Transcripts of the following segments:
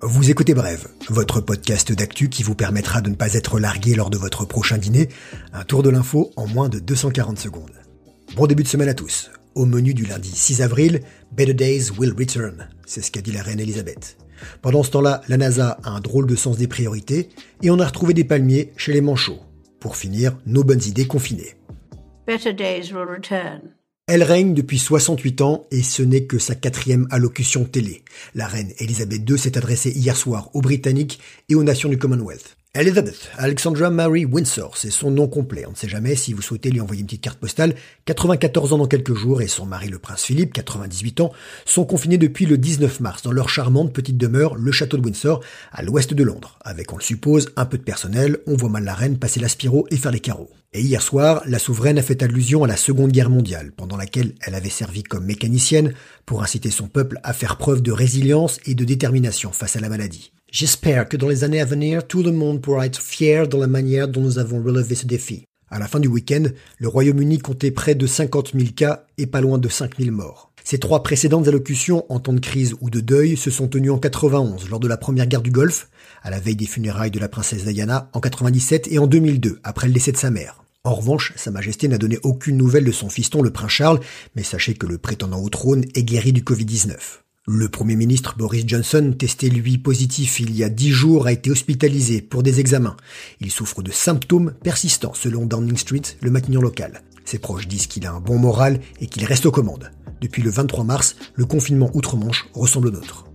Vous écoutez Brève, votre podcast d'actu qui vous permettra de ne pas être largué lors de votre prochain dîner. Un tour de l'info en moins de 240 secondes. Bon début de semaine à tous. Au menu du lundi 6 avril, Better Days will return. C'est ce qu'a dit la reine Elisabeth. Pendant ce temps-là, la NASA a un drôle de sens des priorités et on a retrouvé des palmiers chez les manchots. Pour finir, nos bonnes idées confinées. Better days will return. Elle règne depuis 68 ans et ce n'est que sa quatrième allocution télé. La reine Elisabeth II s'est adressée hier soir aux Britanniques et aux nations du Commonwealth. Elizabeth Alexandra Mary Windsor, c'est son nom complet. On ne sait jamais si vous souhaitez lui envoyer une petite carte postale. 94 ans dans quelques jours et son mari le prince Philippe, 98 ans, sont confinés depuis le 19 mars dans leur charmante petite demeure, le château de Windsor, à l'ouest de Londres. Avec, on le suppose, un peu de personnel, on voit mal la reine passer l'aspiro et faire les carreaux. Et hier soir, la souveraine a fait allusion à la Seconde Guerre mondiale, pendant laquelle elle avait servi comme mécanicienne pour inciter son peuple à faire preuve de résilience et de détermination face à la maladie. J'espère que dans les années à venir, tout le monde pourra être fier de la manière dont nous avons relevé ce défi. À la fin du week-end, le Royaume-Uni comptait près de 50 000 cas et pas loin de 5 000 morts. Ces trois précédentes allocutions en temps de crise ou de deuil se sont tenues en 91 lors de la première guerre du Golfe, à la veille des funérailles de la princesse Diana en 97 et en 2002 après le décès de sa mère. En revanche, Sa Majesté n'a donné aucune nouvelle de son fiston le prince Charles, mais sachez que le prétendant au trône est guéri du Covid-19. Le Premier ministre Boris Johnson, testé lui positif il y a dix jours, a été hospitalisé pour des examens. Il souffre de symptômes persistants selon Downing Street, le maquignon local. Ses proches disent qu'il a un bon moral et qu'il reste aux commandes. Depuis le 23 mars, le confinement outre-Manche ressemble au nôtre.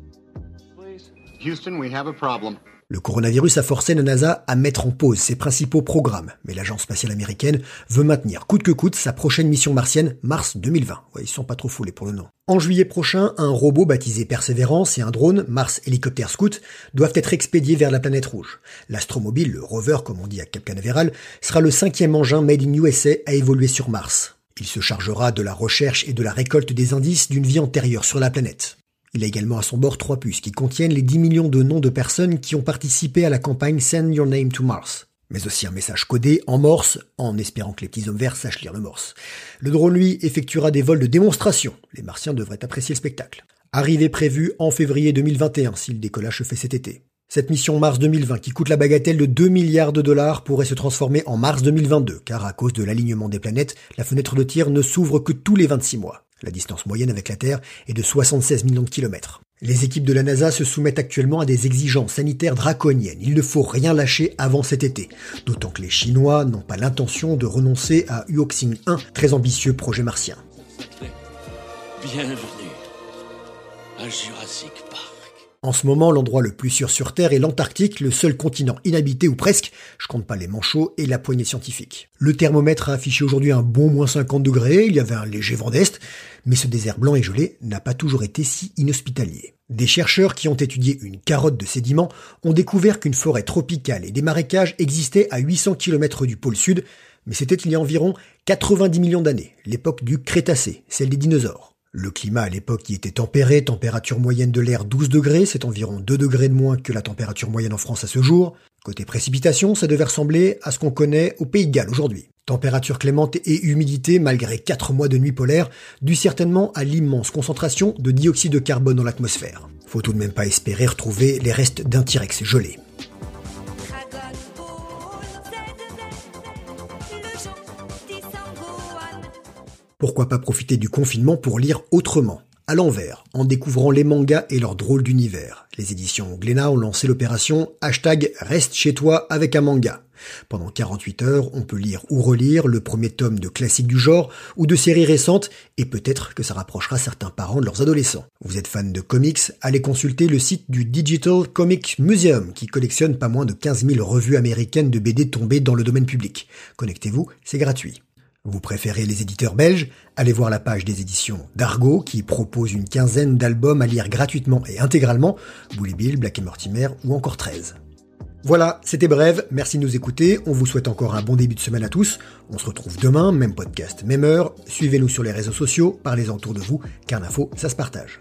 Le coronavirus a forcé la NASA à mettre en pause ses principaux programmes, mais l'agence spatiale américaine veut maintenir coûte que coûte sa prochaine mission martienne, Mars 2020. Ouais, ils sont pas trop foulés pour le nom. En juillet prochain, un robot baptisé Perseverance et un drone, Mars Helicopter Scout, doivent être expédiés vers la planète rouge. L'astromobile, le rover comme on dit à Cap Canaveral, sera le cinquième engin made in USA à évoluer sur Mars. Il se chargera de la recherche et de la récolte des indices d'une vie antérieure sur la planète. Il a également à son bord trois puces qui contiennent les 10 millions de noms de personnes qui ont participé à la campagne Send Your Name to Mars. Mais aussi un message codé en morse, en espérant que les petits hommes verts sachent lire le morse. Le drone, lui, effectuera des vols de démonstration. Les martiens devraient apprécier le spectacle. Arrivée prévue en février 2021 si le décollage se fait cet été. Cette mission Mars 2020 qui coûte la bagatelle de 2 milliards de dollars pourrait se transformer en Mars 2022 car à cause de l'alignement des planètes, la fenêtre de tir ne s'ouvre que tous les 26 mois. La distance moyenne avec la Terre est de 76 millions de kilomètres. Les équipes de la NASA se soumettent actuellement à des exigences sanitaires draconiennes. Il ne faut rien lâcher avant cet été. D'autant que les Chinois n'ont pas l'intention de renoncer à Uoxing 1, très ambitieux projet martien. Bienvenue à Jurassic Park. En ce moment, l'endroit le plus sûr sur Terre est l'Antarctique, le seul continent inhabité ou presque, je compte pas les manchots et la poignée scientifique. Le thermomètre a affiché aujourd'hui un bon moins 50 degrés, il y avait un léger vent d'est, mais ce désert blanc et gelé n'a pas toujours été si inhospitalier. Des chercheurs qui ont étudié une carotte de sédiments ont découvert qu'une forêt tropicale et des marécages existaient à 800 km du pôle sud, mais c'était il y a environ 90 millions d'années, l'époque du Crétacé, celle des dinosaures. Le climat à l'époque y était tempéré, température moyenne de l'air 12 degrés, c'est environ 2 degrés de moins que la température moyenne en France à ce jour. Côté précipitation, ça devait ressembler à ce qu'on connaît au Pays de Galles aujourd'hui. Température clémente et humidité malgré 4 mois de nuit polaire, dû certainement à l'immense concentration de dioxyde de carbone dans l'atmosphère. Faut tout de même pas espérer retrouver les restes d'un T-Rex gelé. Pourquoi pas profiter du confinement pour lire autrement, à l'envers, en découvrant les mangas et leurs drôles d'univers. Les éditions Glénat ont lancé l'opération hashtag Reste chez toi avec un manga. Pendant 48 heures, on peut lire ou relire le premier tome de classiques du genre ou de séries récentes et peut-être que ça rapprochera certains parents de leurs adolescents. Vous êtes fan de comics, allez consulter le site du Digital Comic Museum qui collectionne pas moins de 15 000 revues américaines de BD tombées dans le domaine public. Connectez-vous, c'est gratuit. Vous préférez les éditeurs belges? Allez voir la page des éditions d'Argo qui propose une quinzaine d'albums à lire gratuitement et intégralement, Bully Bill, Black et Mortimer ou encore 13. Voilà, c'était bref, merci de nous écouter, on vous souhaite encore un bon début de semaine à tous, on se retrouve demain, même podcast, même heure, suivez-nous sur les réseaux sociaux, parlez-en autour de vous, car l'info, ça se partage.